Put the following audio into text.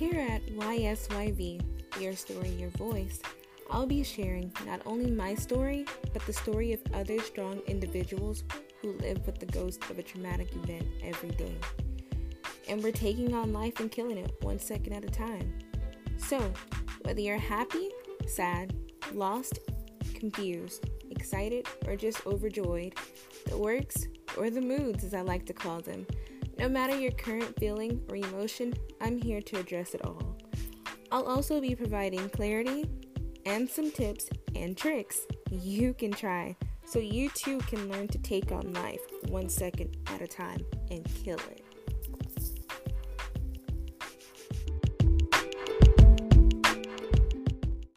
Here at YSYV, Your Story, Your Voice, I'll be sharing not only my story, but the story of other strong individuals who live with the ghost of a traumatic event every day. And we're taking on life and killing it one second at a time. So, whether you're happy, sad, lost, confused, excited, or just overjoyed, the works, or the moods as I like to call them, no matter your current feeling or emotion, I'm here to address it all. I'll also be providing clarity and some tips and tricks you can try so you too can learn to take on life one second at a time and kill it.